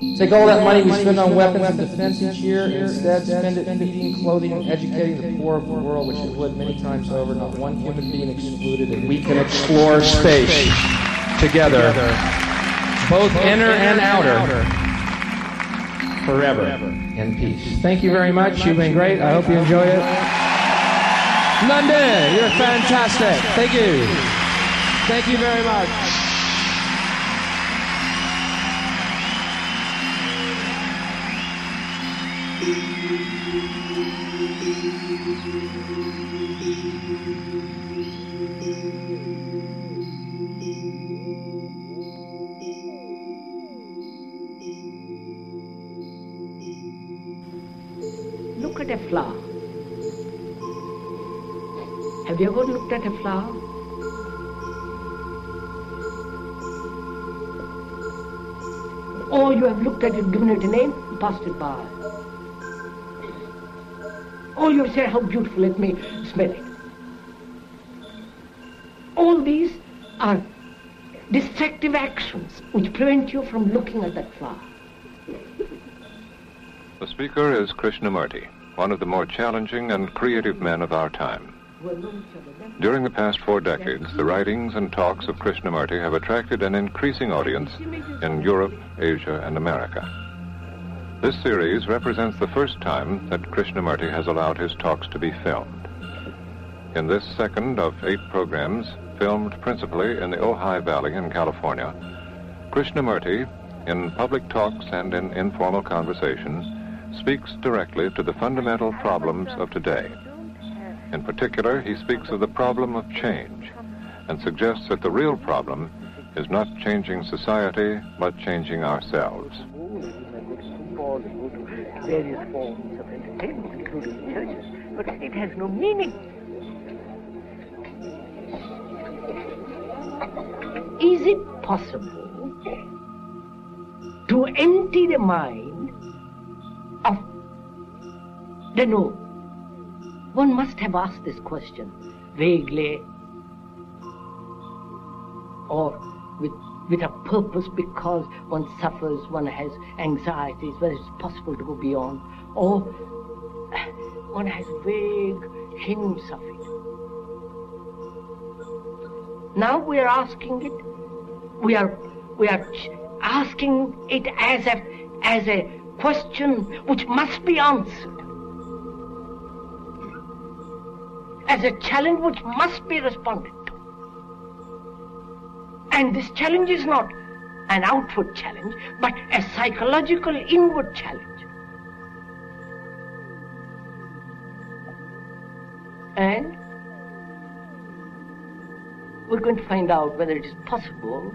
Take all that money we spend on weapons and defense each year and instead spend it feeding, clothing, and educating the poor of the world, which it would many times over, not one human being excluded, and we can explore space together, both inner and outer, forever in peace. Thank you very much. You've been great. I hope you enjoy it. London, you're fantastic. Thank you. Thank you very much. Look at a flower. Have you ever looked at a flower? Or you have looked at it, given it a name, passed it by. Or you said, how beautiful, let me smell it. All these are destructive actions which prevent you from looking at that flower. The speaker is Krishnamurti, one of the more challenging and creative men of our time. During the past four decades, the writings and talks of Krishnamurti have attracted an increasing audience in Europe, Asia, and America. This series represents the first time that Krishnamurti has allowed his talks to be filmed. In this second of eight programs, filmed principally in the Ojai Valley in California, Krishnamurti, in public talks and in informal conversations, speaks directly to the fundamental problems of today. In particular, he speaks of the problem of change and suggests that the real problem is not changing society, but changing ourselves. Various forms of entertainment, including churches, but it has no meaning. Is it possible to empty the mind of the no? One must have asked this question vaguely or with, with a purpose because one suffers, one has anxieties, whether it's possible to go beyond, or one has vague hints of it. Now we are asking it, we are, we are asking it as a, as a question which must be answered. As a challenge which must be responded. And this challenge is not an outward challenge, but a psychological inward challenge. And we're going to find out whether it is possible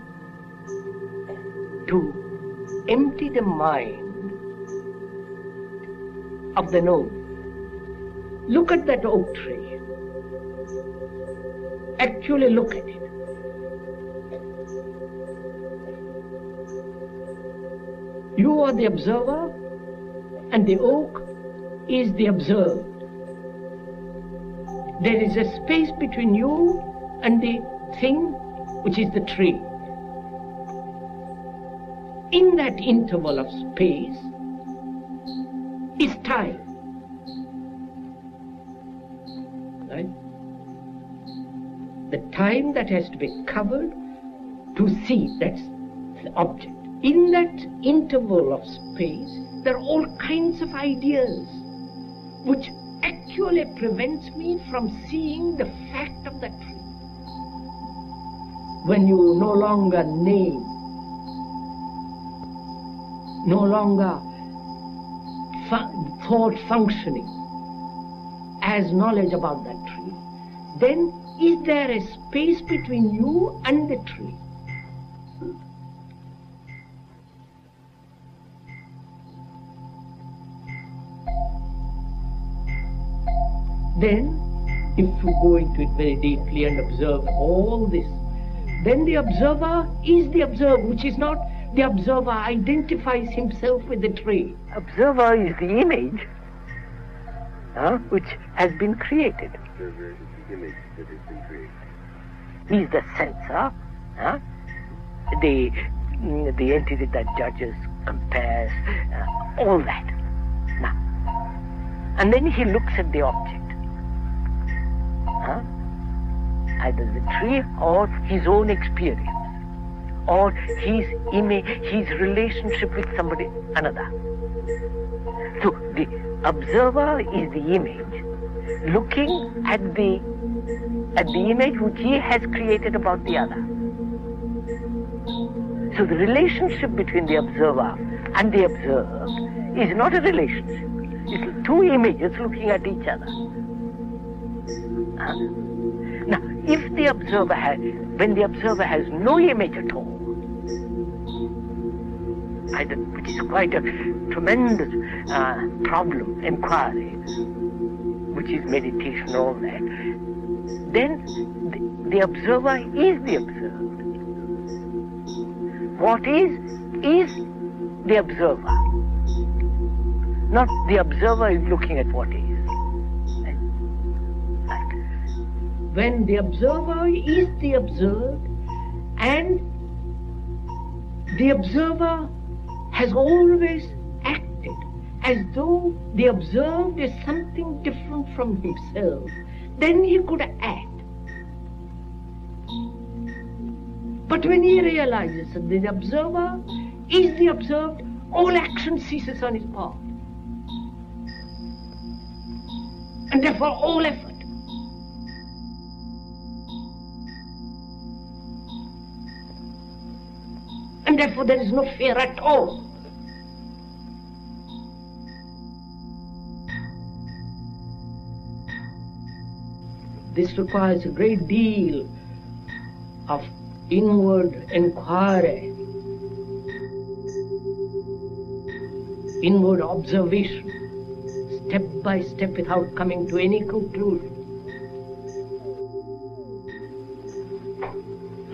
to empty the mind of the no. Look at that oak tree. Actually look at it. You are the observer, and the oak is the observed. there is a space between you and the thing which is the tree. In that interval of space is time. Right? The time that has to be covered to see, that's the object. In that interval of space, there are all kinds of ideas which actually prevents me from seeing the fact of the tree. When you no longer name, no longer fu- thought functioning as knowledge about that tree, then is there a space between you and the tree? Then, if you go into it very deeply and observe all this, then the observer is the observer, which is not the observer identifies himself with the tree. Observer is the image uh, which has been created. Observer is the image that has been created. He is the censor, uh, the, mm, the entity that judges, compares, uh, all that. Now, and then he looks at the object. Either the tree or his own experience, or his image, his relationship with somebody another. So the observer is the image looking at the at the image which he has created about the other. So the relationship between the observer and the observed is not a relationship. It's two images looking at each other. Huh? If the observer has, when the observer has no image at all, which is quite a tremendous uh, problem, inquiry, which is meditation, all that, then the, the observer is the observed. What is, is the observer. Not the observer is looking at what is. When the observer is the observed and the observer has always acted as though the observed is something different from himself, then he could act. But when he realizes that the observer is the observed, all action ceases on his part. And therefore all effort. And therefore there is no fear at all. This requires a great deal of inward inquiry, inward observation, step by step without coming to any conclusion.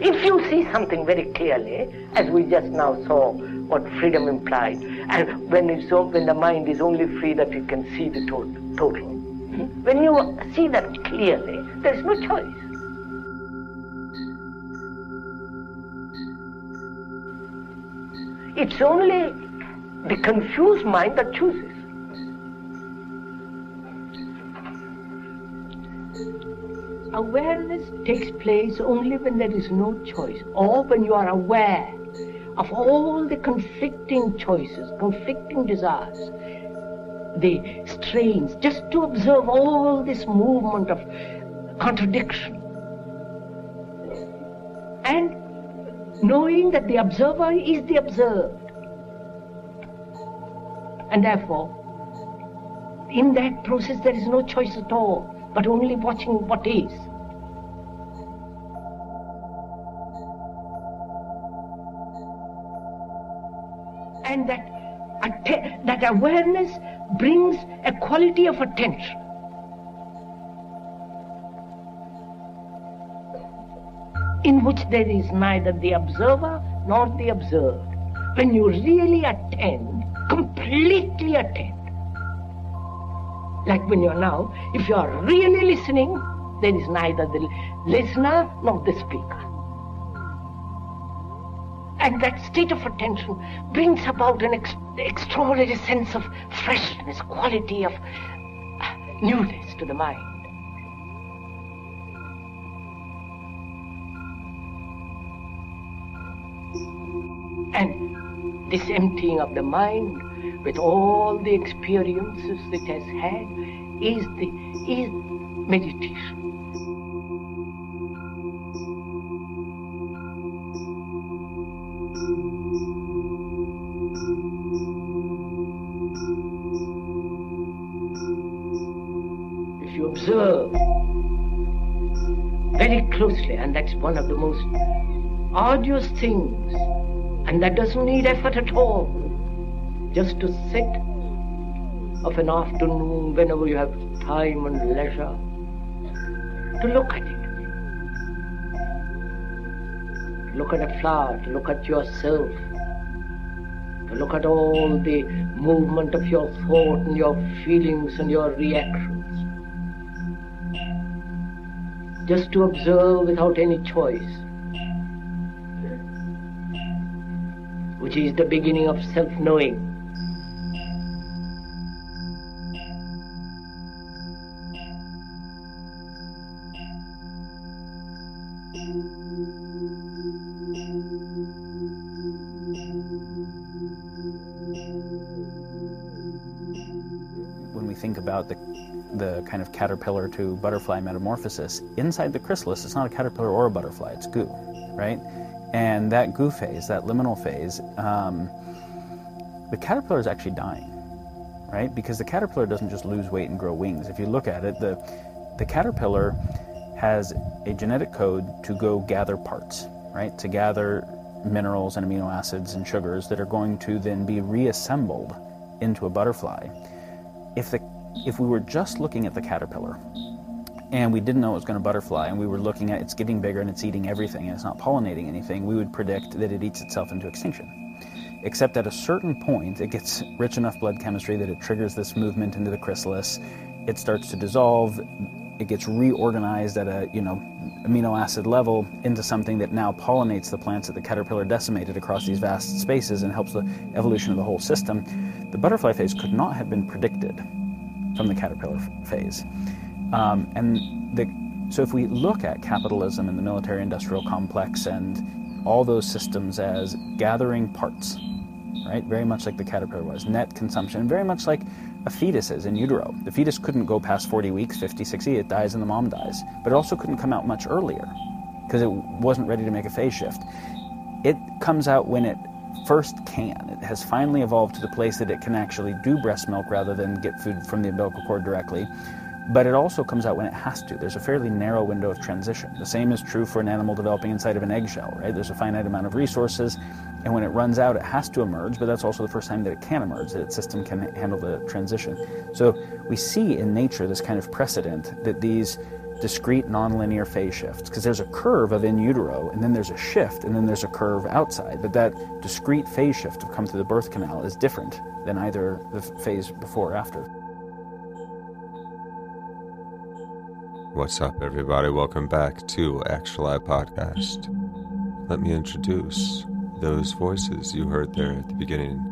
If you see something very clearly, as we just now saw what freedom implied, and when it's when the mind is only free that it can see the to- total, mm-hmm. when you see that clearly, there is no choice. It's only the confused mind that chooses. Awareness takes place only when there is no choice, or when you are aware of all the conflicting choices, conflicting desires, the strains, just to observe all this movement of contradiction. And knowing that the observer is the observed. And therefore, in that process, there is no choice at all but only watching what is. And that, atte- that awareness brings a quality of attention. In which there is neither the observer nor the observed. When you really attend, completely attend, like when you're now, if you are really listening, there is neither the listener nor the speaker. And that state of attention brings about an ex- extraordinary sense of freshness, quality of uh, newness to the mind. And this emptying of the mind with all the experiences it has had is the is meditation. If you observe very closely, and that's one of the most arduous things, and that doesn't need effort at all, just to sit of an afternoon whenever you have time and leisure to look at it. To look at a flower, to look at yourself, to look at all the movement of your thought and your feelings and your reactions. Just to observe without any choice, which is the beginning of self knowing. The, kind of caterpillar to butterfly metamorphosis, inside the chrysalis, it's not a caterpillar or a butterfly, it's goo, right? And that goo phase, that liminal phase, um, the caterpillar is actually dying, right? Because the caterpillar doesn't just lose weight and grow wings. If you look at it, the, the caterpillar has a genetic code to go gather parts, right? To gather minerals and amino acids and sugars that are going to then be reassembled into a butterfly if the if we were just looking at the caterpillar and we didn't know it was going to butterfly and we were looking at it's getting bigger and it's eating everything and it's not pollinating anything we would predict that it eats itself into extinction. Except at a certain point it gets rich enough blood chemistry that it triggers this movement into the chrysalis. It starts to dissolve. It gets reorganized at a you know amino acid level into something that now pollinates the plants that the caterpillar decimated across these vast spaces and helps the evolution of the whole system. The butterfly phase could not have been predicted from the caterpillar phase. Um, and the, so, if we look at capitalism and the military industrial complex and all those systems as gathering parts, right, very much like the caterpillar was, net consumption, very much like a fetus is in utero. The fetus couldn't go past 40 weeks, 50, 60, it dies and the mom dies. But it also couldn't come out much earlier because it wasn't ready to make a phase shift. It comes out when it first can. It has finally evolved to the place that it can actually do breast milk rather than get food from the umbilical cord directly. But it also comes out when it has to. There's a fairly narrow window of transition. The same is true for an animal developing inside of an eggshell, right? There's a finite amount of resources, and when it runs out, it has to emerge, but that's also the first time that it can emerge, that its system can handle the transition. So we see in nature this kind of precedent that these discrete nonlinear phase shifts because there's a curve of in utero and then there's a shift and then there's a curve outside. But that discrete phase shift of come through the birth canal is different than either the phase before or after. What's up everybody? Welcome back to actual eye podcast. Let me introduce those voices you heard there at the beginning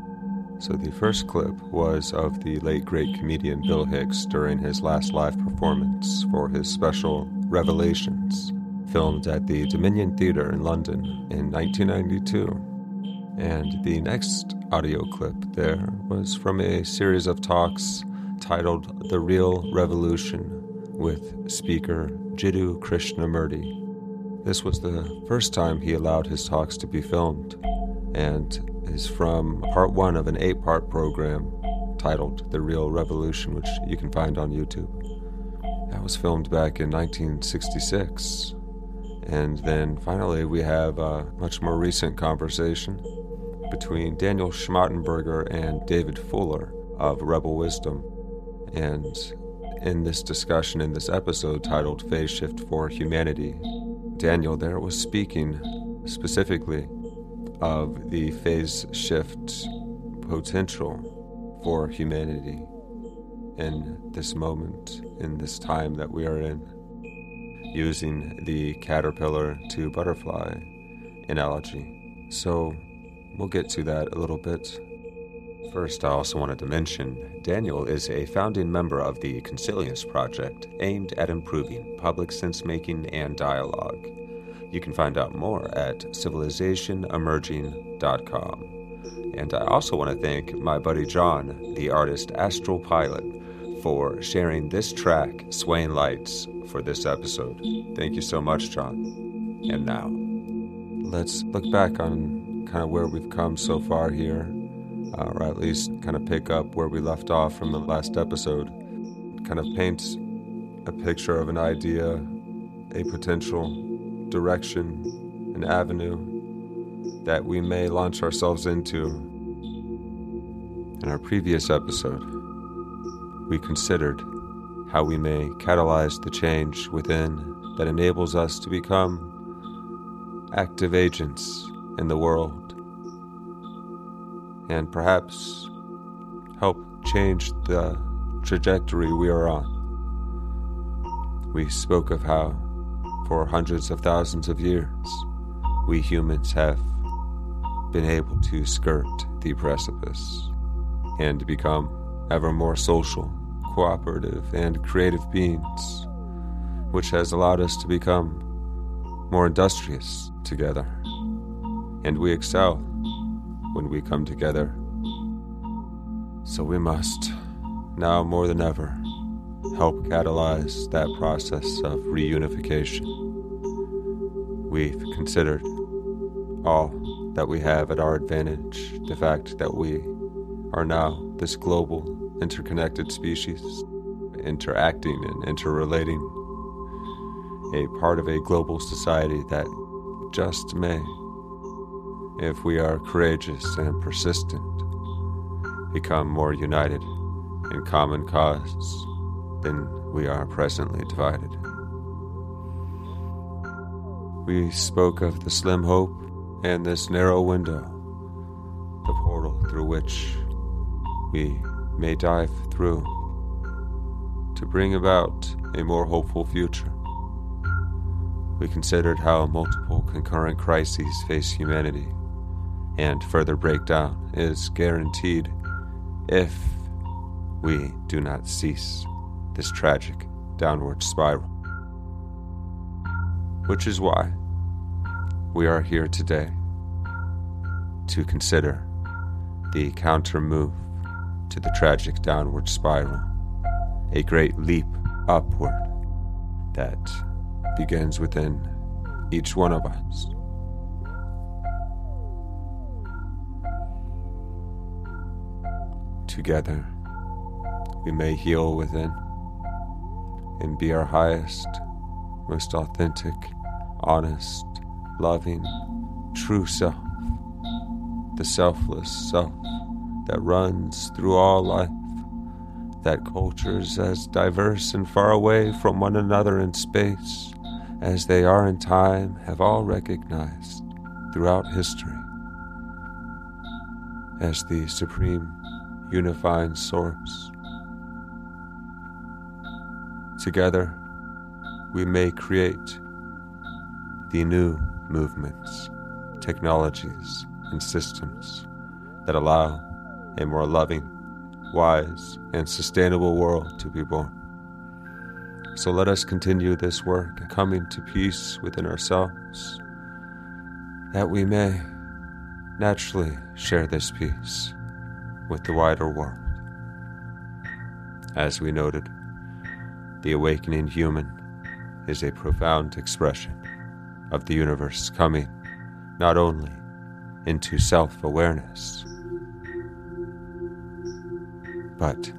so the first clip was of the late great comedian Bill Hicks during his last live performance for his special Revelations, filmed at the Dominion Theatre in London in 1992. And the next audio clip there was from a series of talks titled The Real Revolution with speaker Jiddu Krishnamurti. This was the first time he allowed his talks to be filmed, and is from part one of an eight part program titled The Real Revolution, which you can find on YouTube. That was filmed back in 1966. And then finally, we have a much more recent conversation between Daniel Schmachtenberger and David Fuller of Rebel Wisdom. And in this discussion, in this episode titled Phase Shift for Humanity, Daniel there was speaking specifically of the phase shift potential for humanity in this moment, in this time that we are in. using the caterpillar to butterfly analogy. So we'll get to that a little bit. First, I also wanted to mention Daniel is a founding member of the Consilience Project, aimed at improving public sense making and dialogue. You can find out more at civilizationemerging.com. And I also want to thank my buddy John, the artist Astral Pilot, for sharing this track, Swaying Lights, for this episode. Thank you so much, John. And now, let's look back on kind of where we've come so far here, uh, or at least kind of pick up where we left off from the last episode. Kind of paint a picture of an idea, a potential direction, an avenue that we may launch ourselves into. In our previous episode, we considered how we may catalyze the change within that enables us to become active agents in the world and perhaps help change the trajectory we are on. We spoke of how, for hundreds of thousands of years, we humans have been able to skirt the precipice and become ever more social cooperative, and creative beings, which has allowed us to become more industrious together. And we excel when we come together. So we must, now more than ever, help catalyze that process of reunification. We've considered all that we have at our advantage, the fact that we are now this global interconnected species, interacting and interrelating, a part of a global society that just may, if we are courageous and persistent, become more united in common cause than we are presently divided. We spoke of the slim hope and this narrow window, the portal through which we may dive through to bring about a more hopeful future. We considered how multiple concurrent crises face humanity, and further breakdown is guaranteed if we do not cease this tragic downward spiral. Which is why we are here today to consider the counter move to the tragic downward spiral, a great leap upward that begins within each one of us. Together, we may heal within and be our highest, most authentic, honest, loving, true self, the selfless self that runs through all life, that cultures as diverse and far away from one another in space as they are in time have all recognized throughout history as the supreme unifying source. Together, we may create the new movements, technologies, and systems that allow a more loving, wise, and sustainable world to be born. So let us continue this work, coming to peace within ourselves, that we may naturally share this peace with the wider world. As we noted, the awakening human is a profound expression of the universe coming not only into self awareness but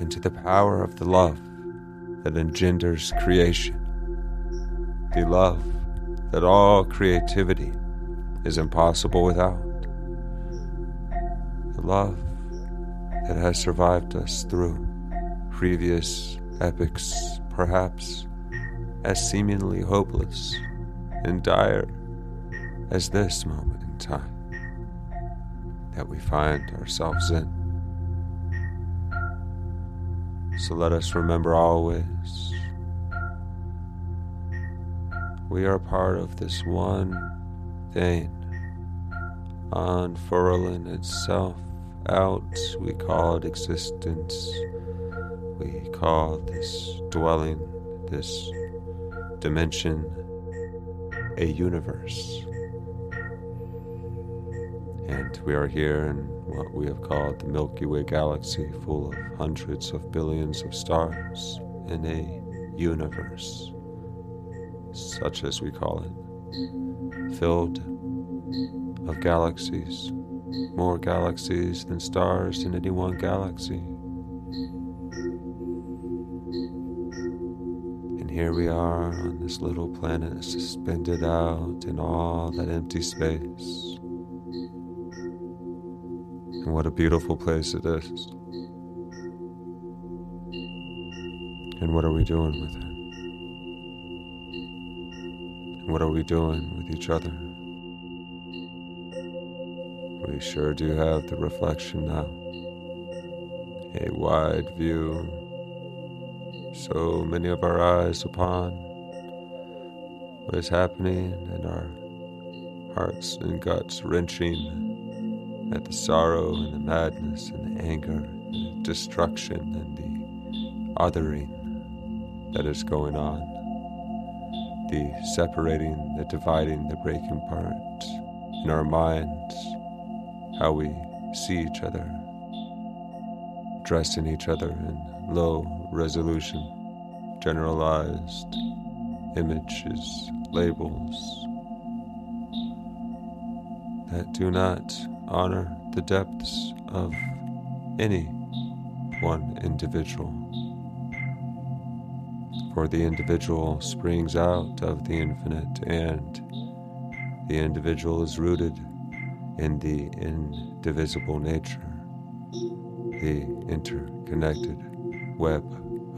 into the power of the love that engenders creation, the love that all creativity is impossible without, the love that has survived us through previous epics, perhaps as seemingly hopeless and dire as this moment in time that we find ourselves in. So let us remember always We are part of this one thing, unfurling itself out. We call it existence. We call this dwelling, this dimension, a universe. And we are here in what we have called the Milky Way galaxy, full of hundreds of billions of stars in a universe, such as we call it, filled of galaxies, more galaxies than stars in any one galaxy. Here we are on this little planet suspended out in all that empty space. And what a beautiful place it is. And what are we doing with it? And what are we doing with each other? We sure do have the reflection now. A wide view, so many of our eyes upon what is happening, and our hearts and guts wrenching at the sorrow and the madness and the anger and the destruction and the othering that is going on. The separating, the dividing, the breaking apart in our minds, how we see each other, dressing each other in low resolution, generalized images, labels that do not honor the depths of any one individual. For the individual springs out of the infinite, and the individual is rooted in the indivisible nature, the interconnected web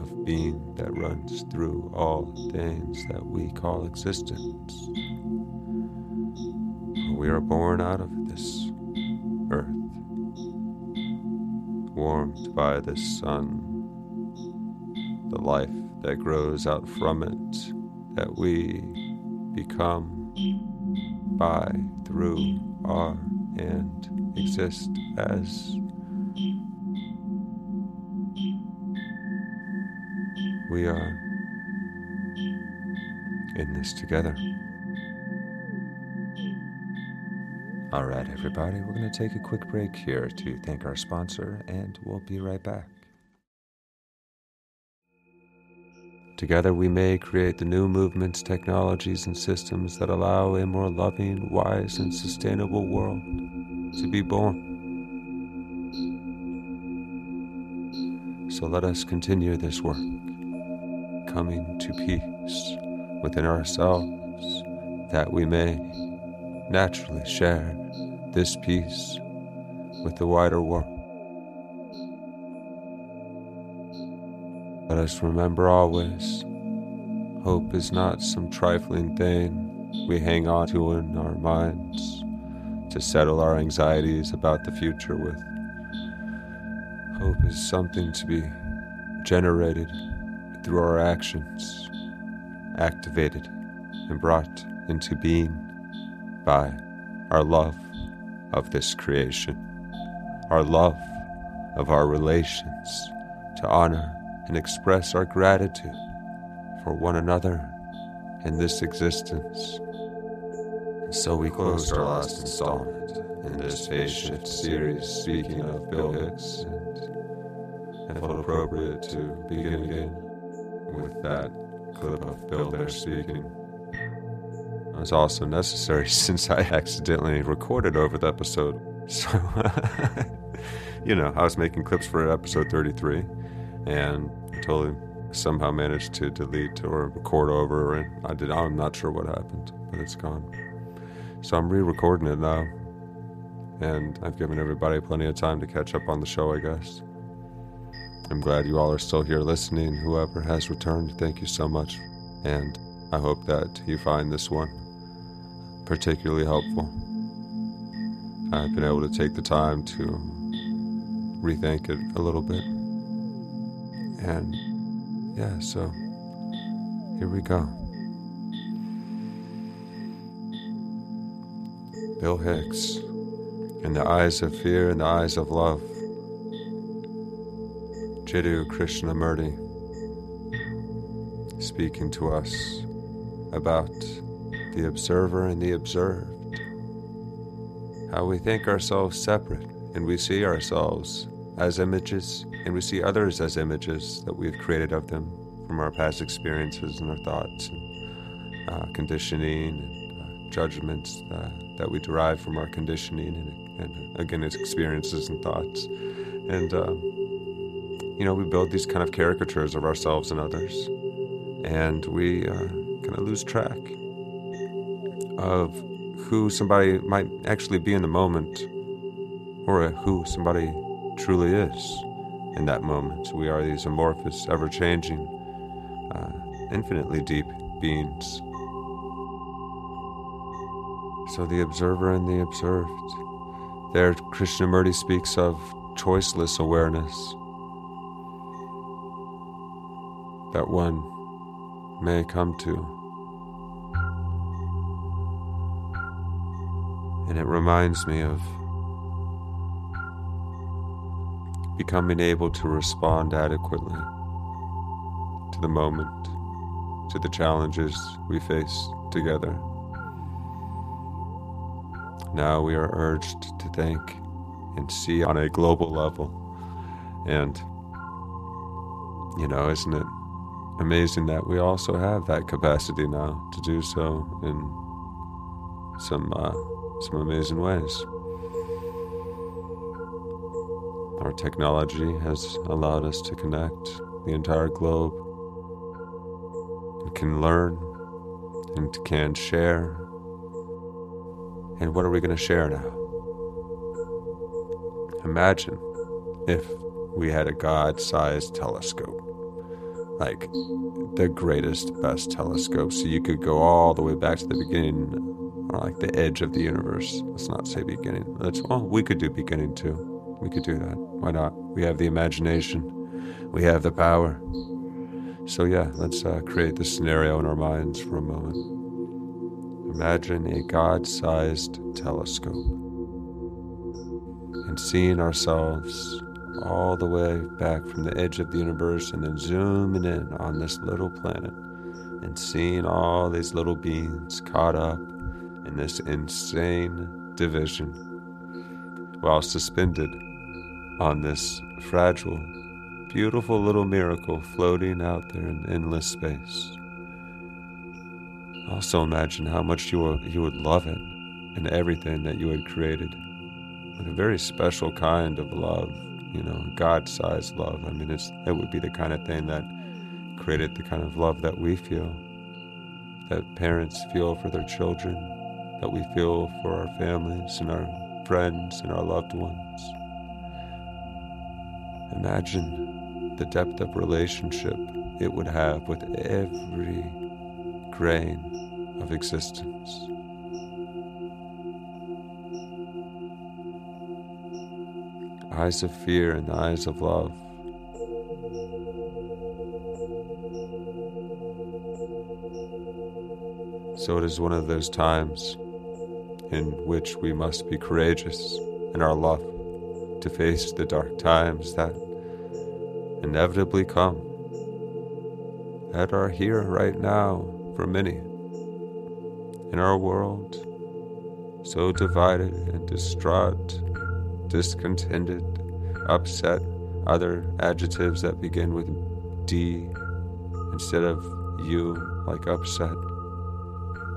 of being that runs through all things that we call existence. We are born out of this earth, warmed by the sun, the life that grows out from it, that we become by, through, are, and exist as. We are in this together. All right, everybody, we're going to take a quick break here to thank our sponsor, and we'll be right back. Together, we may create the new movements, technologies, and systems that allow a more loving, wise, and sustainable world to be born. So let us continue this work, coming to peace within ourselves, that we may naturally share this peace with the wider world. Let us remember always hope is not some trifling thing we hang on to in our minds to settle our anxieties about the future with. Hope is something to be generated through our actions, activated and brought into being by our love of this creation, our love of our relations, to honor and express our gratitude for one another in this existence. And so we closed our last installment in this patient series, speaking of Bill Hicks, and felt appropriate to begin again with that clip of Bill there speaking. It was also necessary since I accidentally recorded over the episode. So, you know, I was making clips for episode 33 and I totally somehow managed to delete or record over and I did I'm not sure what happened, but it's gone. So I'm re-recording it now. And I've given everybody plenty of time to catch up on the show, I guess. I'm glad you all are still here listening. Whoever has returned, thank you so much. And I hope that you find this one particularly helpful. I've been able to take the time to rethink it a little bit. And yeah, so here we go. Bill Hicks, in the eyes of fear, in the eyes of love. Jiddu Krishnamurti speaking to us about the observer and the observed. How we think ourselves separate and we see ourselves as images and we see others as images that we've created of them from our past experiences and our thoughts and uh, conditioning and uh, judgments uh, that we derive from our conditioning and, and again, experiences and thoughts. And um, you know, we build these kind of caricatures of ourselves and others, and we uh, kind of lose track of who somebody might actually be in the moment, or who somebody truly is in that moment. We are these amorphous, ever changing, uh, infinitely deep beings. So the observer and the observed. There, Krishnamurti speaks of choiceless awareness that one may come to. And it reminds me of becoming able to respond adequately to the moment, to the challenges we face together. Now we are urged to think and see on a global level. And, you know, isn't it amazing that we also have that capacity now to do so in some uh, some amazing ways. Our technology has allowed us to connect the entire globe and can learn and can share. And what are we going to share now? Imagine if we had a God sized telescope like the greatest, best telescope. So you could go all the way back to the beginning, or like the edge of the universe. Let's not say beginning. Let's well, we could do beginning too. We could do that. Why not? We have the imagination. We have the power. So yeah, let's uh, create this scenario in our minds for a moment. Imagine a God-sized telescope and seeing ourselves all the way back from the edge of the universe and then zooming in on this little planet and seeing all these little beings caught up in this insane division while suspended on this fragile, beautiful little miracle floating out there in endless space. Also imagine how much you, will, you would love it and everything that you had created with a very special kind of love you know, God-sized love. I mean, it's it would be the kind of thing that created the kind of love that we feel, that parents feel for their children, that we feel for our families and our friends and our loved ones. Imagine the depth of relationship it would have with every grain of existence. Eyes of fear and eyes of love. So it is one of those times in which we must be courageous in our love to face the dark times that inevitably come, that are here right now for many. In our world, so divided and distraught discontented, upset, other adjectives that begin with D instead of U, like upset,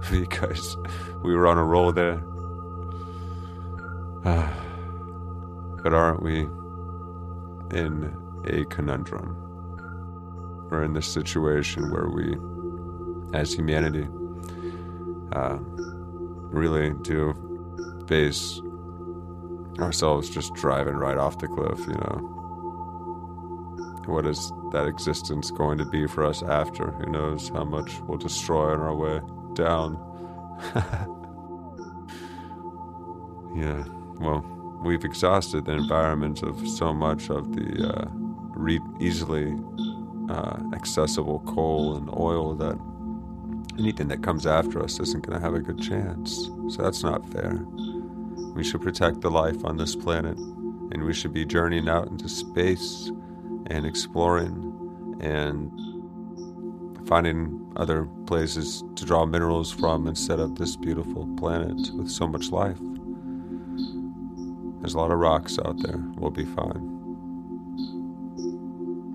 because we were on a roll there. but aren't we in a conundrum? We're in this situation where we, as humanity, uh, really do face ourselves just driving right off the cliff, you know. What is that existence going to be for us after? Who knows how much we'll destroy on our way down. yeah, well, we've exhausted the environment of so much of the uh, re- easily uh, accessible coal and oil that anything that comes after us isn't going to have a good chance. So that's not fair. We should protect the life on this planet, and we should be journeying out into space and exploring and finding other places to draw minerals from instead of this beautiful planet with so much life. There's a lot of rocks out there. We'll be fine.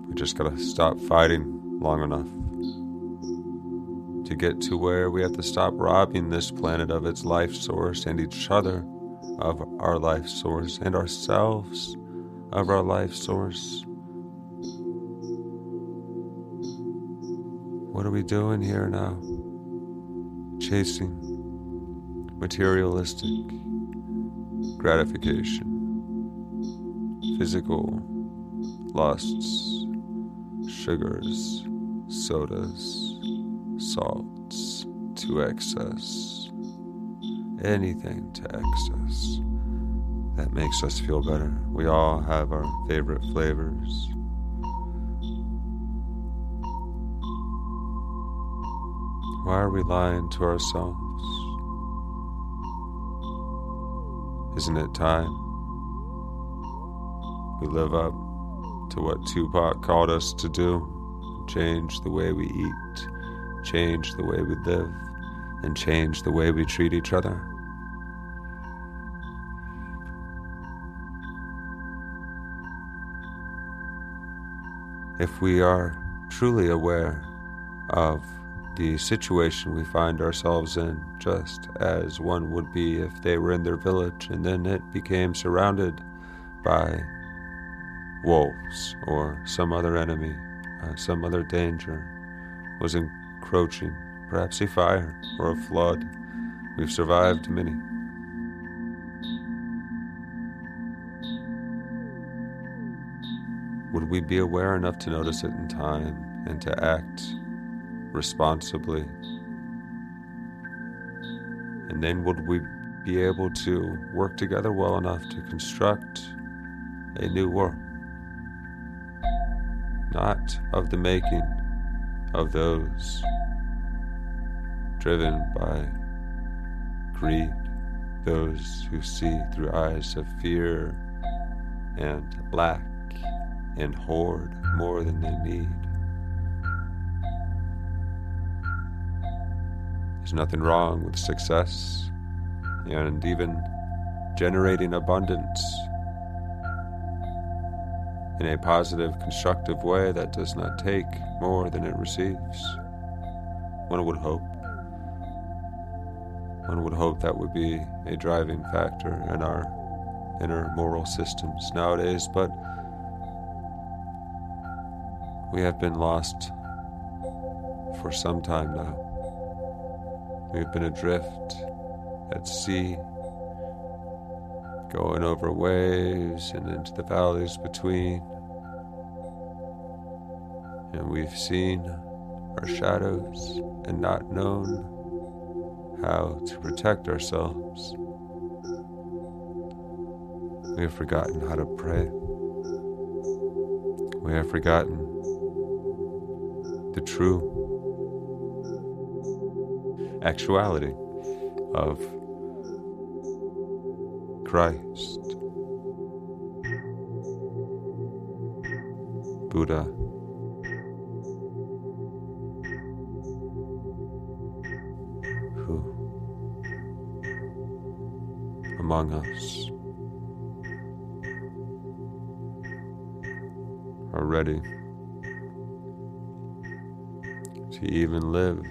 We just gotta stop fighting long enough to get to where we have to stop robbing this planet of its life source and each other of our life source and ourselves of our life source. What are we doing here now? Chasing materialistic gratification, physical lusts, sugars, sodas, salts to excess, anything to excess that makes us feel better. We all have our favorite flavors. Why are we lying to ourselves? Isn't it time we live up to what Tupac called us to do? Change the way we eat, change the way we live, and change the way we treat each other. If we are truly aware of the situation we find ourselves in, just as one would be if they were in their village and then it became surrounded by wolves or some other enemy, uh, some other danger was encroaching, perhaps a fire or a flood. We've survived many. Would we be aware enough to notice it in time and to act responsibly? And then would we be able to work together well enough to construct a new world? Not of the making of those driven by greed, those who see through eyes of fear and lack and hoard more than they need. There's nothing wrong with success and even generating abundance in a positive, constructive way that does not take more than it receives. One would hope. One would hope that would be a driving factor in our inner moral systems nowadays, but we have been lost for some time now. We have been adrift at sea, going over waves and into the valleys between. And we've seen our shadows and not known how to protect ourselves. We have forgotten how to pray. We have forgotten the true actuality of Christ, Buddha, among us are ready to even live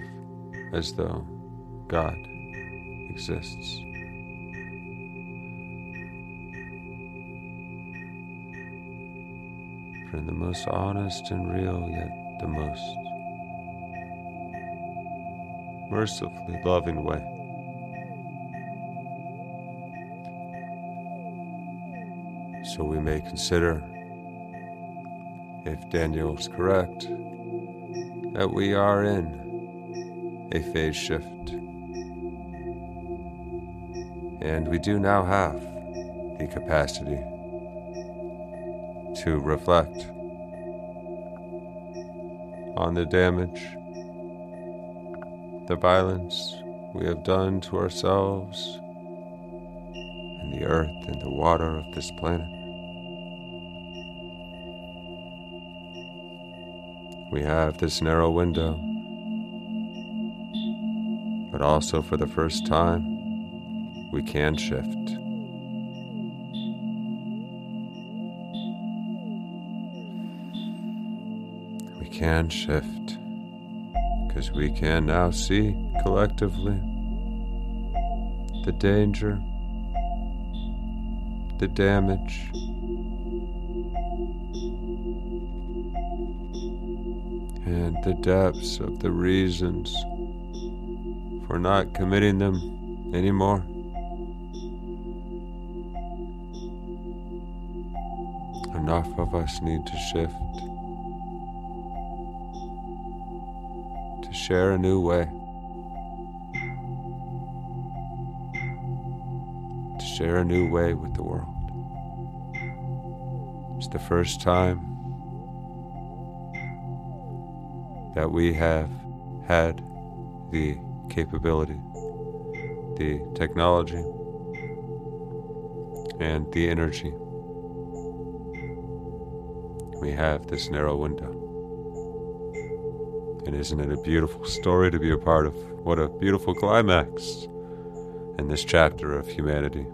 as though God exists. For in the most honest and real, yet the most mercifully loving way, so we may consider if Daniel is correct that we are in a phase shift. And we do now have the capacity to reflect on the damage, the violence we have done to ourselves and the earth and the water of this planet. We have this narrow window, but also for the first time, we can shift. We can shift because we can now see collectively the danger, the damage. The depths of the reasons for not committing them anymore. Enough of us need to shift, to share a new way. To share a new way with the world. It's the first time that we have had the capability, the technology, and the energy. We have this narrow window. And isn't it a beautiful story to be a part of? What a beautiful climax in this chapter of humanity.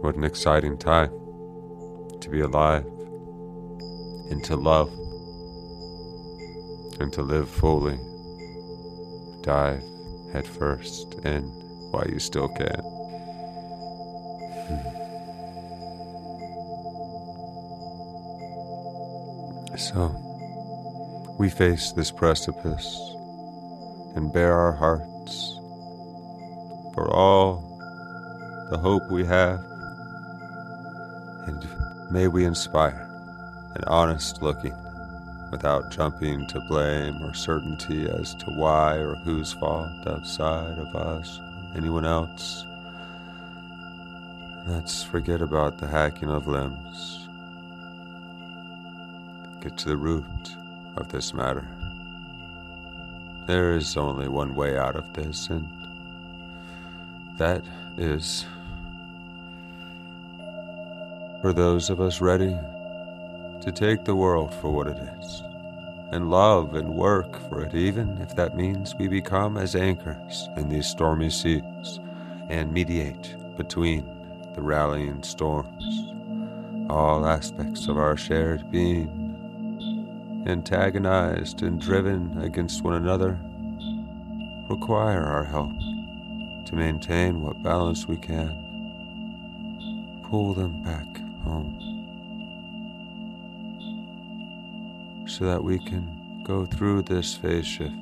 What an exciting time to be alive and to love and to live fully. Dive headfirst in while you still can. Hmm. So, we face this precipice and bare our hearts for all the hope we have and may we inspire an honest looking without jumping to blame or certainty as to why or whose fault outside of us anyone else. Let's forget about the hacking of limbs. Get to the root of this matter. There is only one way out of this, and that is for those of us ready to take the world for what it is and love and work for it, even if that means we become as anchors in these stormy seas and mediate between the rallying storms. All aspects of our shared being, antagonized and driven against one another, require our help to maintain what balance we can, pull them back home so that we can go through this phase shift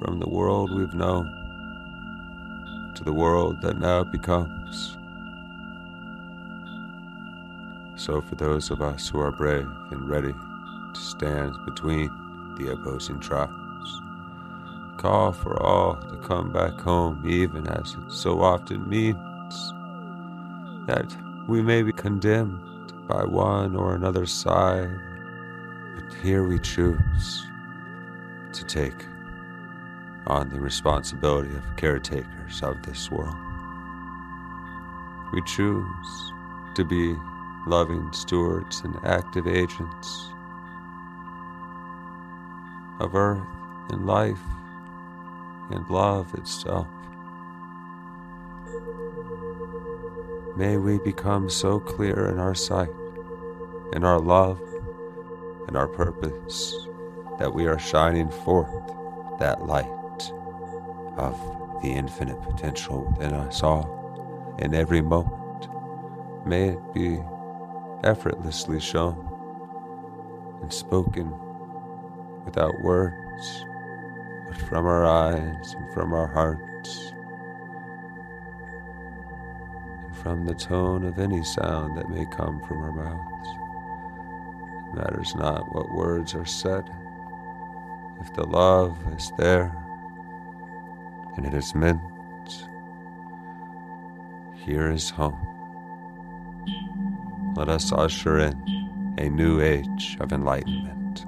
from the world we've known to the world that now becomes. So, for those of us who are brave and ready to stand between the opposing tribes, call for all to come back home, even as it so often means that we may be condemned by one or another side, but here we choose to take on the responsibility of caretakers of this world. We choose to be loving stewards and active agents of earth and life and love itself. May we become so clear in our sight, in our love, and our purpose that we are shining forth that light of the infinite potential within us all in every moment. May it be effortlessly shown and spoken without words, but from our eyes and from our hearts and from the tone of any sound that may come from our mouths. Matters not what words are said, if the love is there and it is meant, here is home. Let us usher in a new age of enlightenment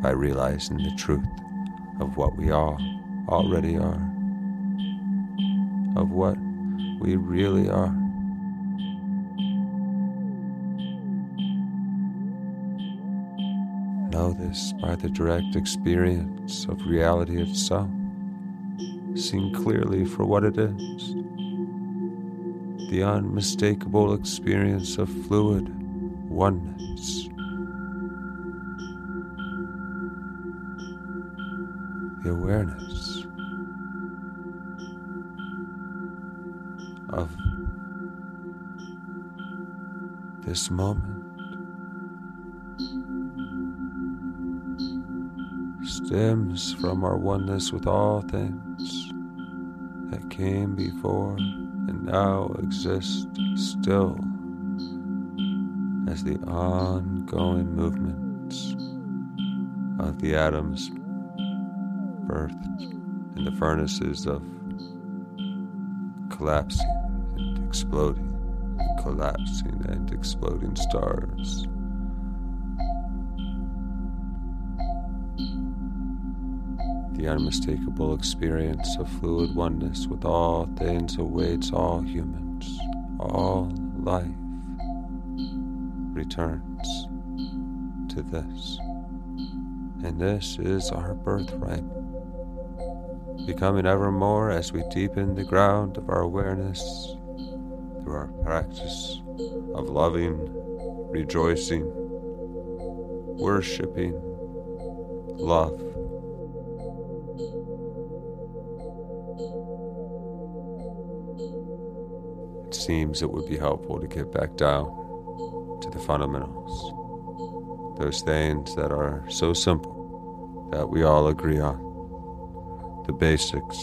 by realizing the truth of what we all already are, of what we really are. Know this by the direct experience of reality itself, seen clearly for what it is. The unmistakable experience of fluid oneness. The awareness of this moment stems from our oneness with all things that came before and now exist still as the ongoing movements of the atoms birthed in the furnaces of collapsing and exploding, and collapsing and exploding stars. The unmistakable experience of fluid oneness with all things awaits all humans, all life returns to this. And this is our birthright, becoming ever more as we deepen the ground of our awareness through our practice of loving, rejoicing, worshiping, love seems it would be helpful to get back down to the fundamentals, those things that are so simple that we all agree on, the basics.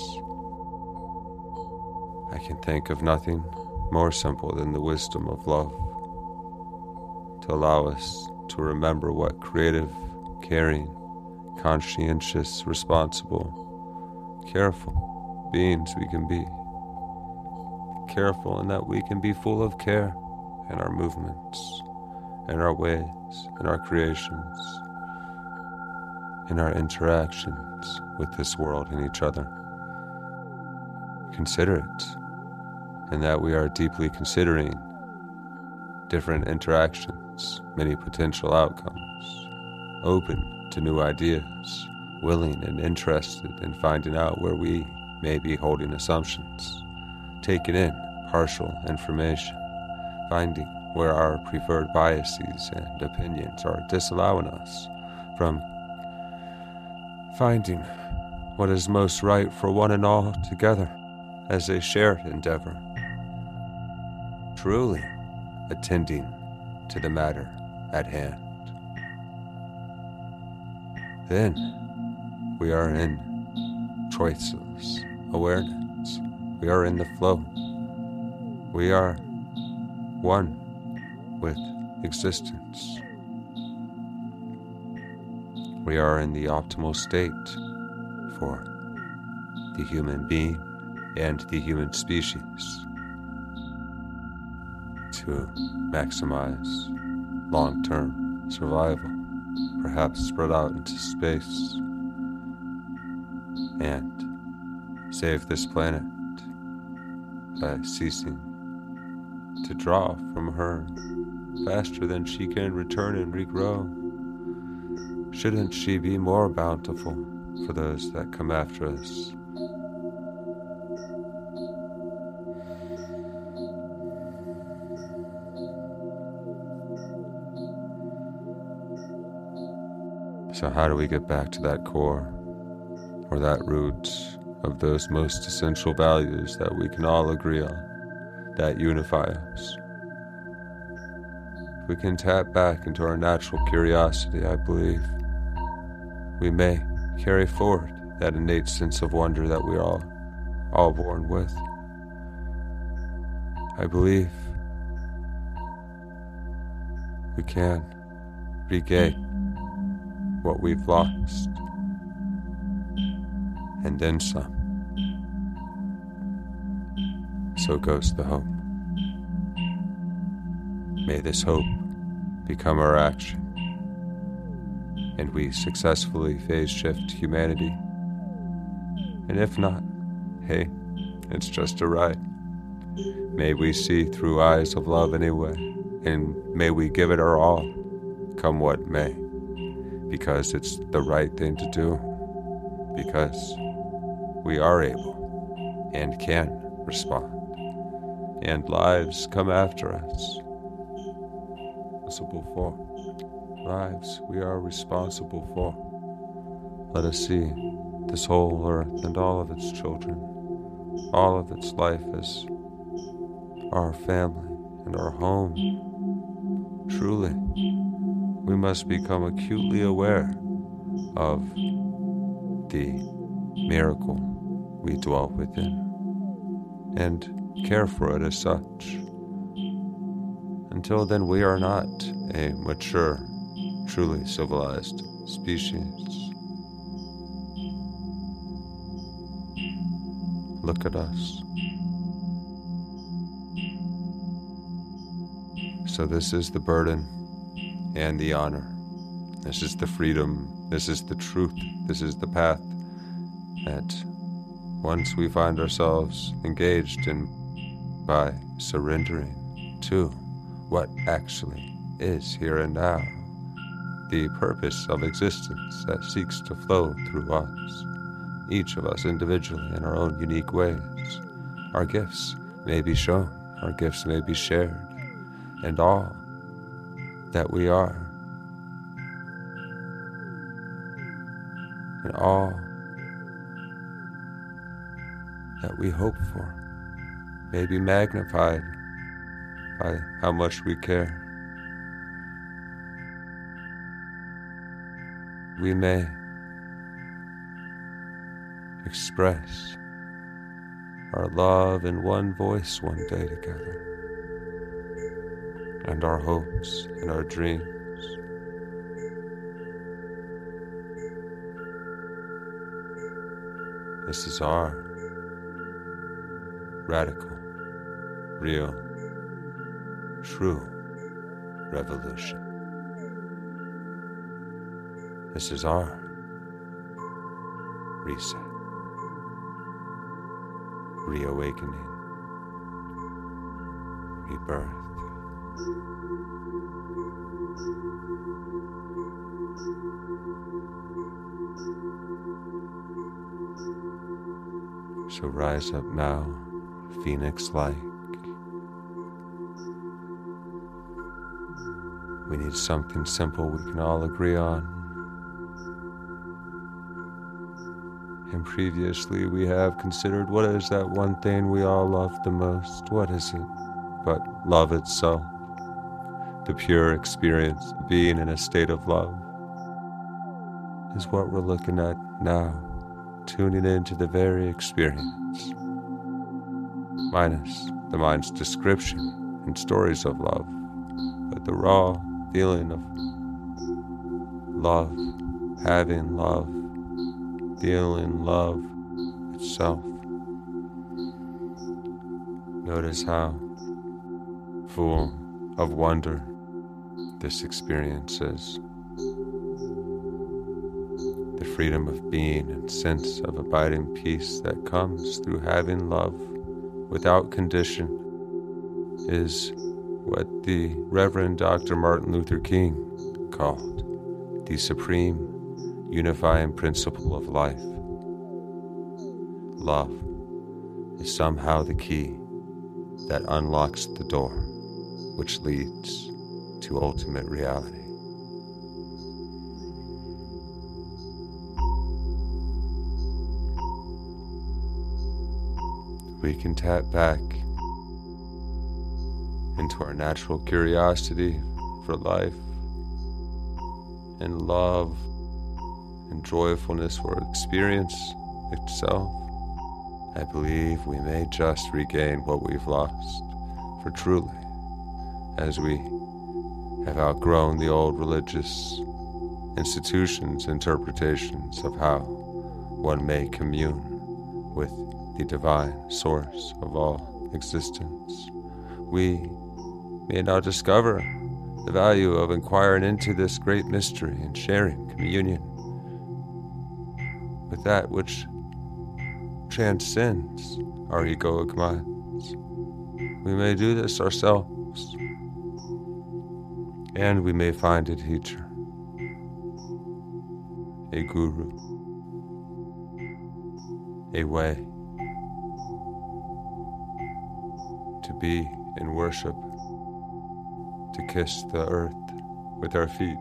I can think of nothing more simple than the wisdom of love to allow us to remember what creative, caring, conscientious, responsible, careful beings we can be careful in that we can be full of care in our movements, in our ways, in our creations, in our interactions with this world and each other. Considerate in that we are deeply considering different interactions, many potential outcomes, open to new ideas, willing and interested in finding out where we may be holding assumptions taking in partial information, finding where our preferred biases and opinions are disallowing us from finding what is most right for one and all together as a shared endeavor. Truly attending to the matter at hand. Then we are in choiceless awareness. We are in the flow. We are one with existence. We are in the optimal state for the human being and the human species to maximize long term survival, perhaps spread out into space and save this planet by ceasing to draw from her faster than she can return and regrow. Shouldn't she be more bountiful for those that come after us? So, how do we get back to that core or that root of those most essential values that we can all agree on, that unify us. If we can tap back into our natural curiosity, I believe we may carry forward that innate sense of wonder that we are all, all born with. I believe we can regain what we've lost and then some. So goes the hope. May this hope become our action, and we successfully phase shift humanity. And if not, hey, it's just a ride. May we see through eyes of love anyway, and may we give it our all, come what may, because it's the right thing to do, because we are able and can respond, and lives come after us. Responsible for lives we are responsible for. Let us see this whole earth and all of its children, all of its life as our family and our home. Truly, we must become acutely aware of the miracle we dwell within and care for it as such. Until then, we are not a mature, truly civilized species. Look at us. So, this is the burden and the honor. This is the freedom. This is the truth. This is the path that once we find ourselves engaged in by surrendering to what actually is here and now, the purpose of existence that seeks to flow through us each of us individually in our own unique ways. Our gifts may be shown, our gifts may be shared, and all that we are, and all that we hope for may be magnified by how much we care. We may express our love in one voice one day together, and our hopes and our dreams. This is our radical, real, true revolution. This is our reset reawakening, rebirth. So rise up now, phoenix like. We need something simple we can all agree on. And previously, we have considered what is that one thing we all love the most? What is it but love itself? The pure experience of being in a state of love is what we're looking at now, tuning into the very experience, minus the mind's description and stories of love, but the raw feeling of love, having love feeling love itself. Notice how full of wonder this experience is. The freedom of being and sense of abiding peace that comes through having love without condition is what the Reverend Dr. Martin Luther King called the supreme unifying principle of life. Love is somehow the key that unlocks the door which leads to ultimate reality. We can tap back into our natural curiosity for life and love and joyfulness for experience itself, I believe we may just regain what we've lost. For truly, as we have outgrown the old religious institutions' interpretations of how one may commune with the divine source of all existence, we may now discover the value of inquiring into this great mystery and sharing communion with that which transcends our egoic minds. we may do this ourselves, and we may find a teacher, a guru, a way to be in worship, to kiss the earth with our feet,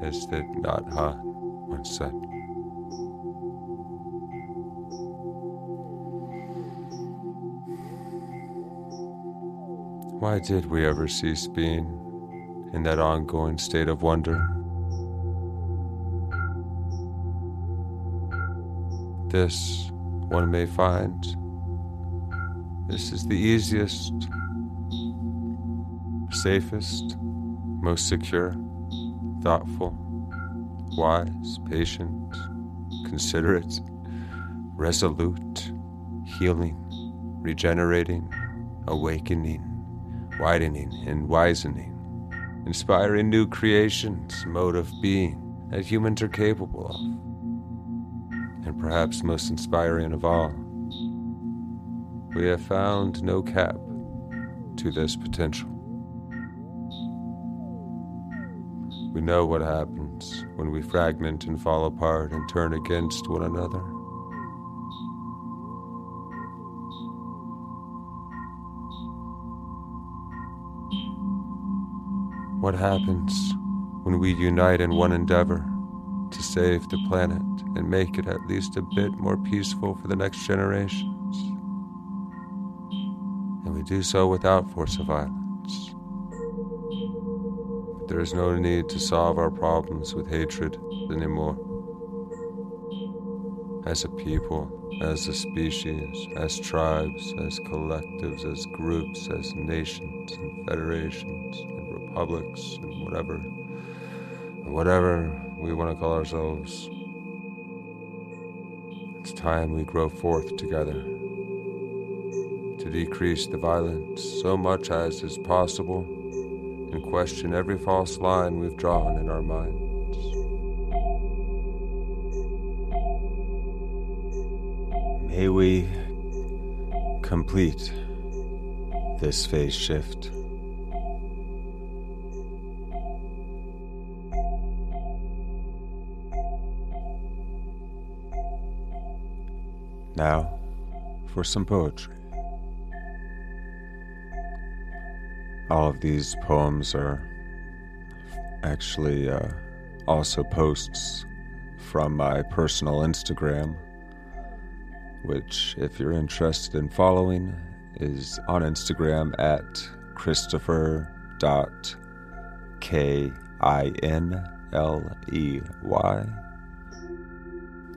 as Nhat Hanh once said. Why did we ever cease being in that ongoing state of wonder? This, one may find, this is the easiest, safest, most secure, thoughtful, wise, patient, considerate, resolute, healing, regenerating, awakening widening and wizening, inspiring new creations, mode of being that humans are capable of. And perhaps most inspiring of all, we have found no cap to this potential. We know what happens when we fragment and fall apart and turn against one another. What happens when we unite in one endeavor to save the planet and make it at least a bit more peaceful for the next generations? And we do so without force of violence. There is no need to solve our problems with hatred anymore. As a people, as a species, as tribes, as collectives, as groups, as nations and federations and republics and whatever, whatever we want to call ourselves. It's time we grow forth together to decrease the violence so much as is possible and question every false line we've drawn in our minds. May we complete this phase shift. Now, for some poetry. All of these poems are actually uh, also posts from my personal Instagram, which, if you're interested in following, is on Instagram at Christopher.kinley.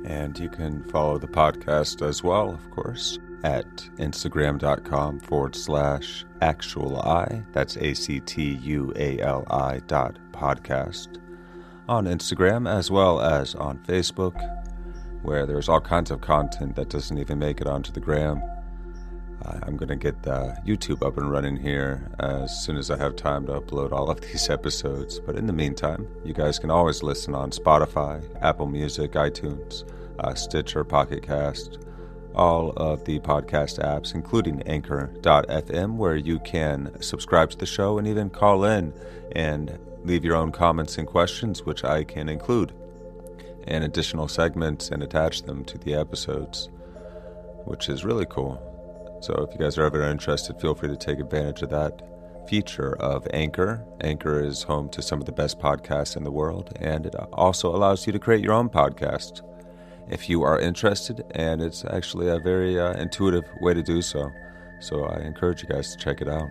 And you can follow the podcast as well, of course, at instagram.com forward slash actual I. That's A C T U A L I dot podcast. On Instagram as well as on Facebook, where there's all kinds of content that doesn't even make it onto the gram. I'm going to get the YouTube up and running here as soon as I have time to upload all of these episodes. But in the meantime, you guys can always listen on Spotify, Apple Music, iTunes, uh, Stitcher, Pocket Cast, all of the podcast apps, including Anchor.fm, where you can subscribe to the show and even call in and leave your own comments and questions, which I can include in additional segments and attach them to the episodes, which is really cool. So if you guys are ever interested, feel free to take advantage of that feature of Anchor. Anchor is home to some of the best podcasts in the world, and it also allows you to create your own podcast if you are interested, and it's actually a very uh, intuitive way to do so. So I encourage you guys to check it out.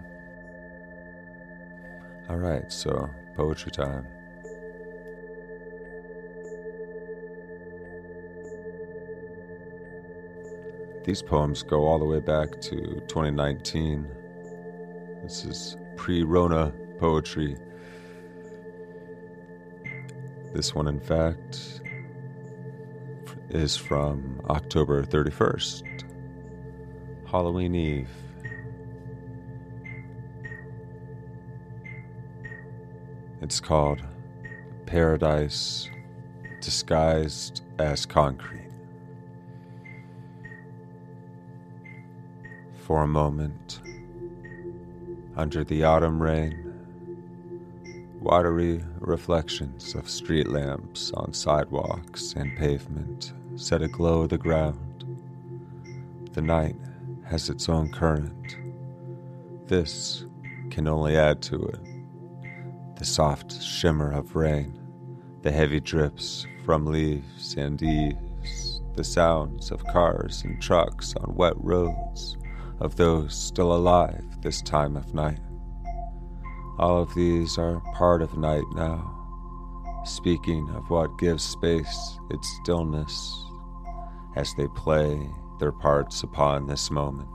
All right, so poetry time. These poems go all the way back to 2019. This is pre Rona poetry. This one, in fact, is from October 31st, Halloween Eve. It's called Paradise Disguised as Concrete. For a moment, under the autumn rain. Watery reflections of street lamps on sidewalks and pavement set aglow the ground. The night has its own current. This can only add to it. The soft shimmer of rain, the heavy drips from leaves and eaves, the sounds of cars and trucks on wet roads, of those still alive this time of night. All of these are part of night now, speaking of what gives space its stillness as they play their parts upon this moment.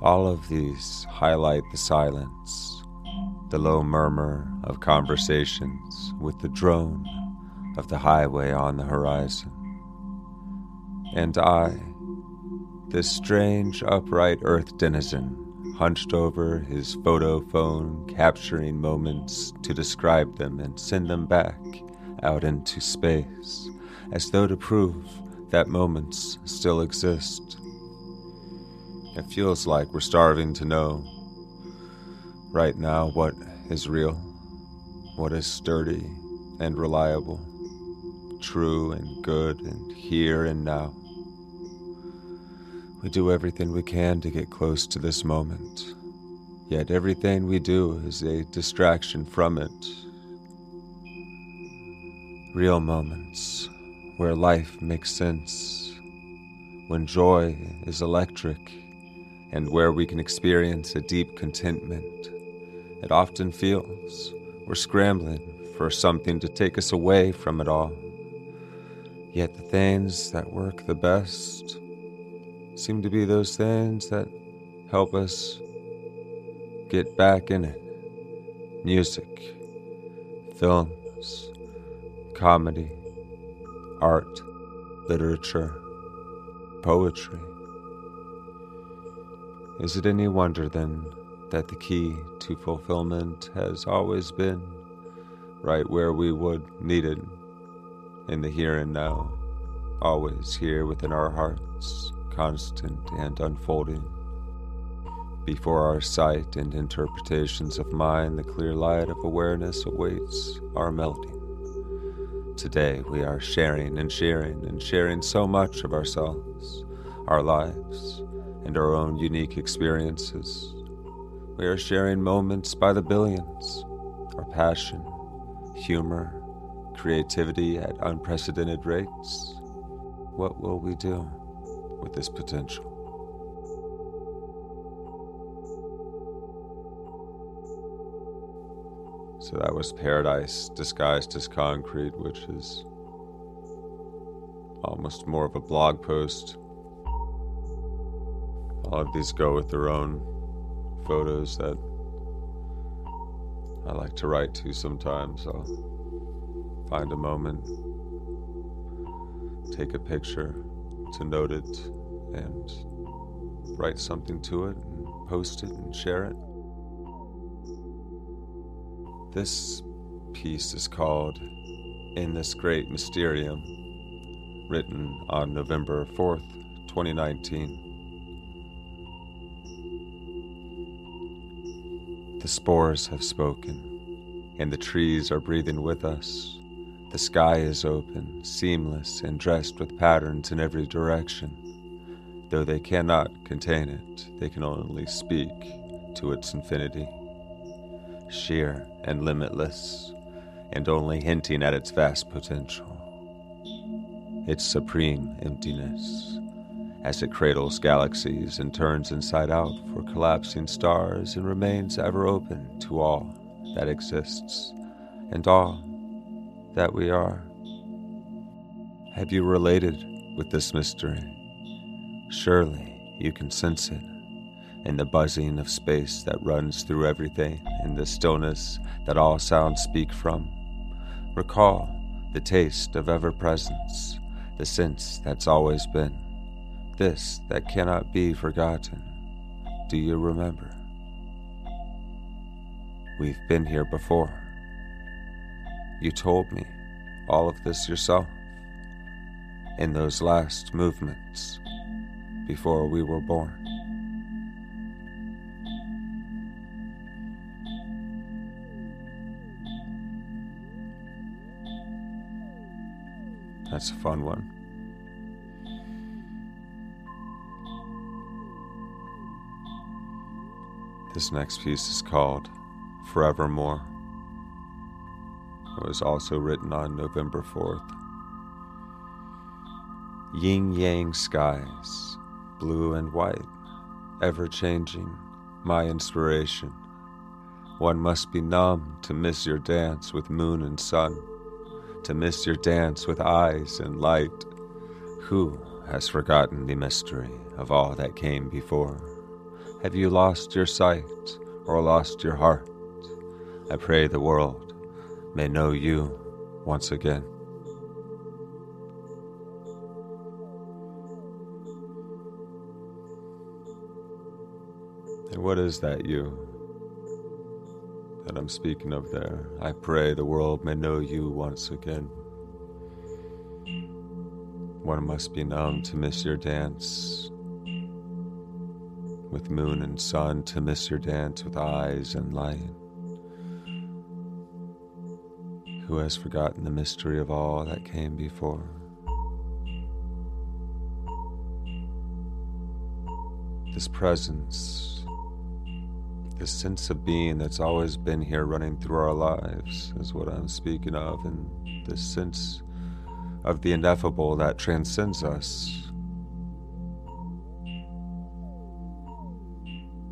All of these highlight the silence, the low murmur of conversations with the drone of the highway on the horizon. And I, this strange upright earth denizen, hunched over his photo phone, capturing moments to describe them and send them back out into space, as though to prove that moments still exist. It feels like we're starving to know right now what is real, what is sturdy and reliable, true and good, and here and now. We do everything we can to get close to this moment, yet everything we do is a distraction from it. Real moments where life makes sense, when joy is electric, and where we can experience a deep contentment. It often feels we're scrambling for something to take us away from it all. Yet the things that work the best seem to be those things that help us get back in it. Music, films, comedy, art, literature, poetry. Is it any wonder then that the key to fulfillment has always been right where we would need it, in the here and now, always here within our hearts? Constant and unfolding. Before our sight and interpretations of mind, the clear light of awareness awaits our melting. Today, we are sharing and sharing and sharing so much of ourselves, our lives, and our own unique experiences. We are sharing moments by the billions, our passion, humor, creativity at unprecedented rates. What will we do? With this potential. So that was paradise disguised as concrete, which is almost more of a blog post. All of these go with their own photos that I like to write to sometimes. I'll find a moment, take a picture, to note it and write something to it and post it and share it. This piece is called In This Great Mysterium, written on November 4th, 2019. The spores have spoken, and the trees are breathing with us. The sky is open, seamless, and dressed with patterns in every direction. Though they cannot contain it, they can only speak to its infinity. Sheer and limitless, and only hinting at its vast potential. Its supreme emptiness, as it cradles galaxies and turns inside out for collapsing stars and remains ever open to all that exists and all that we are. Have you related with this mystery? Surely you can sense it in the buzzing of space that runs through everything, in the stillness that all sounds speak from. Recall the taste of ever presence, the sense that's always been, this that cannot be forgotten. Do you remember? We've been here before. You told me all of this yourself in those last movements before we were born. That's a fun one. This next piece is called Forevermore. Was also written on November 4th. Yin yang skies, blue and white, ever changing, my inspiration. One must be numb to miss your dance with moon and sun, to miss your dance with eyes and light. Who has forgotten the mystery of all that came before? Have you lost your sight or lost your heart? I pray the world may know you once again. And what is that you that I'm speaking of there? I pray the world may know you once again. One must be numb to miss your dance with moon and sun to miss your dance with eyes and light. Who has forgotten the mystery of all that came before? This presence, this sense of being that's always been here running through our lives is what I'm speaking of, and this sense of the ineffable that transcends us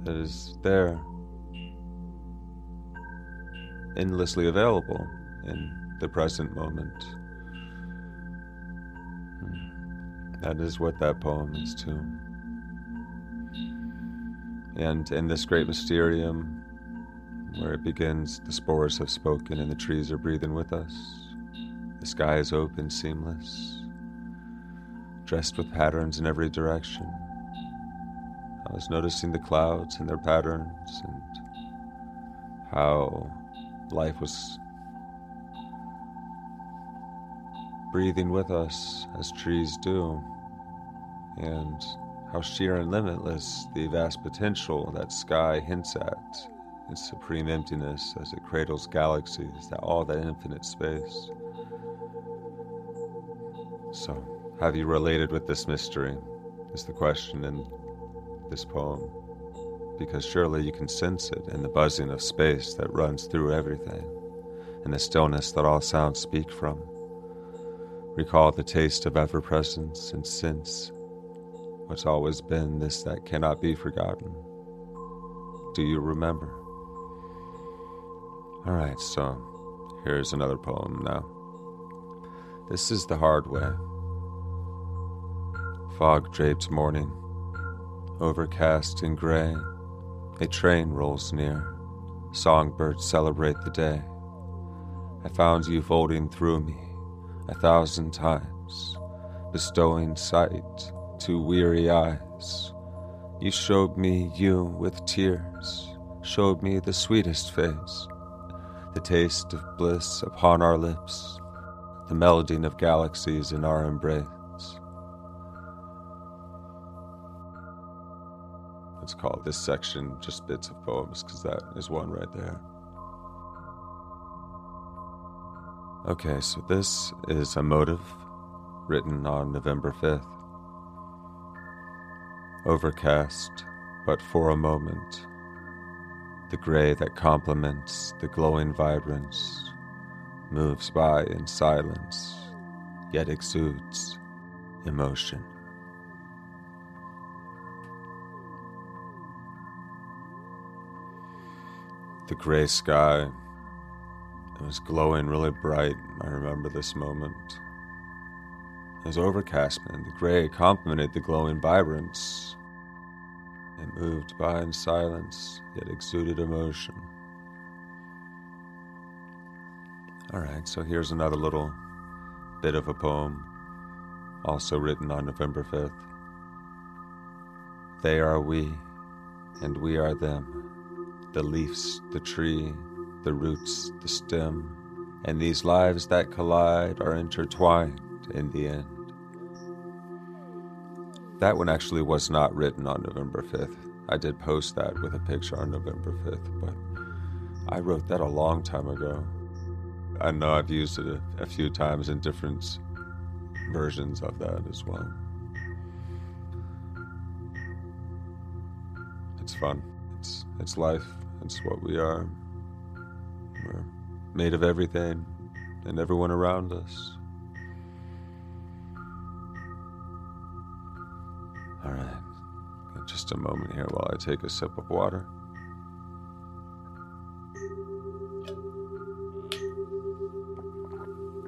that is there, endlessly available in the present moment. That is what that poem is too. And in this great mysterium, where it begins, the spores have spoken and the trees are breathing with us. The sky is open, seamless, dressed with patterns in every direction. I was noticing the clouds and their patterns and how life was breathing with us as trees do, and how sheer and limitless the vast potential that sky hints at, its supreme emptiness as it cradles galaxies, that all that infinite space. So, have you related with this mystery? Is the question, in this poem because surely you can sense it in the buzzing of space that runs through everything, in the stillness that all sounds speak from. Recall the taste of ever presence and sense what's always been this that cannot be forgotten. Do you remember? All right, so here's another poem now. This is the hard way. Fog draped morning overcast and gray. A train rolls near. Songbirds celebrate the day. I found you folding through me a thousand times, bestowing sight to weary eyes. You showed me you with tears, showed me the sweetest face, the taste of bliss upon our lips, the melding of galaxies in our embrace. it's called. This section, just bits of poems, because that is one right there. Okay, so this is a motive written on November 5th. Overcast, but for a moment, the gray that complements the glowing vibrance moves by in silence, yet exudes emotion. the gray sky. It was glowing really bright. I remember this moment. It was overcast, and the gray complemented the glowing vibrance. It moved by in silence, yet exuded emotion. All right, so here's another little bit of a poem, also written on November 5th. They are we, and we are them the leaves, the tree, the roots, the stem, and these lives that collide are intertwined in the end. That one actually was not written on November 5th. I did post that with a picture on November 5th, but I wrote that a long time ago. I know I've used it a, a few times in different versions of that as well. It's fun. It's it's life. It's what we are. We're made of everything and everyone around us. All right. Just a moment here while I take a sip of water.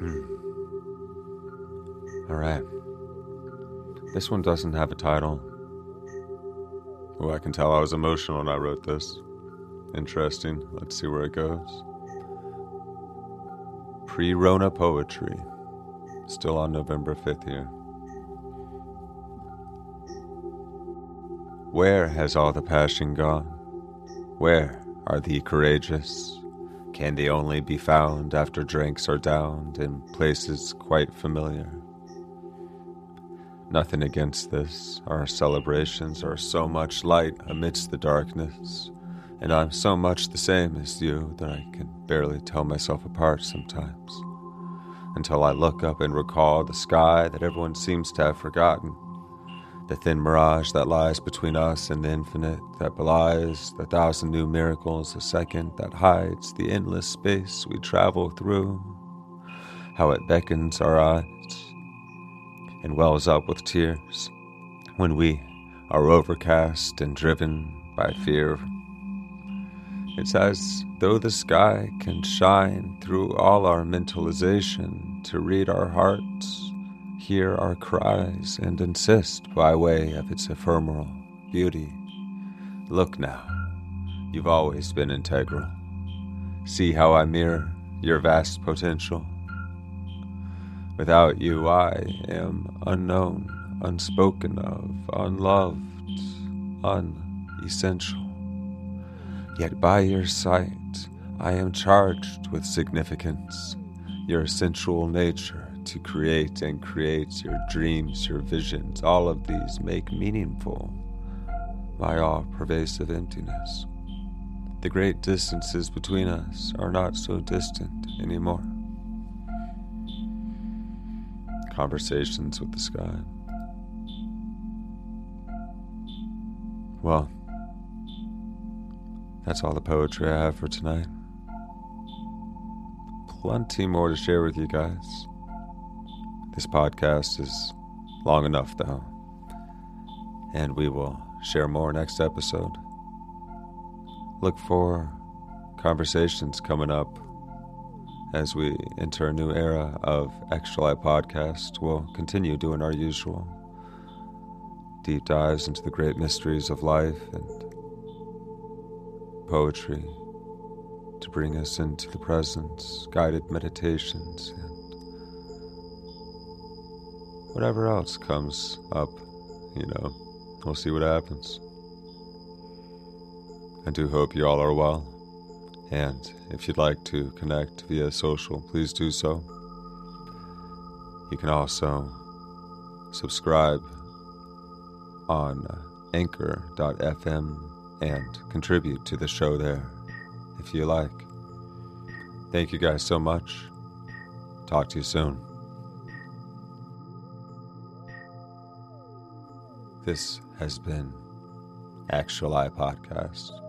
Mm. All right. This one doesn't have a title. Oh, I can tell I was emotional when I wrote this. Interesting. Let's see where it goes. Pre Rona Poetry. Still on November 5th here. Where has all the passion gone? Where are the courageous? Can they only be found after drinks are downed in places quite familiar? Nothing against this. Our celebrations are so much light amidst the darkness, and I'm so much the same as you that I can barely tell myself apart sometimes. Until I look up and recall the sky that everyone seems to have forgotten the thin mirage that lies between us and the infinite, that belies the thousand new miracles a second, that hides the endless space we travel through, how it beckons our eyes and wells up with tears when we are overcast and driven by fear. It's as though the sky can shine through all our mentalization to read our hearts hear our cries and insist by way of its ephemeral beauty. Look now, you've always been integral. See how I mirror your vast potential. Without you, I am unknown, unspoken of, unloved, unessential. Yet by your sight, I am charged with significance, your sensual nature to create and create your dreams, your visions. All of these make meaningful my all pervasive emptiness. The great distances between us are not so distant anymore. Conversations with the sky. Well, that's all the poetry I have for tonight. Plenty more to share with you guys. This podcast is long enough, though, and we will share more next episode. Look for conversations coming up as we enter a new era of Extra Life Podcast. We'll continue doing our usual deep dives into the great mysteries of life and poetry to bring us into the presence, guided meditations and whatever else comes up, you know, we'll see what happens. I do hope you all are well. And if you'd like to connect via social, please do so. You can also subscribe on anchor.fm and contribute to the show there if you like. Thank you guys so much. Talk to you soon. This has been Actual Eye Podcast.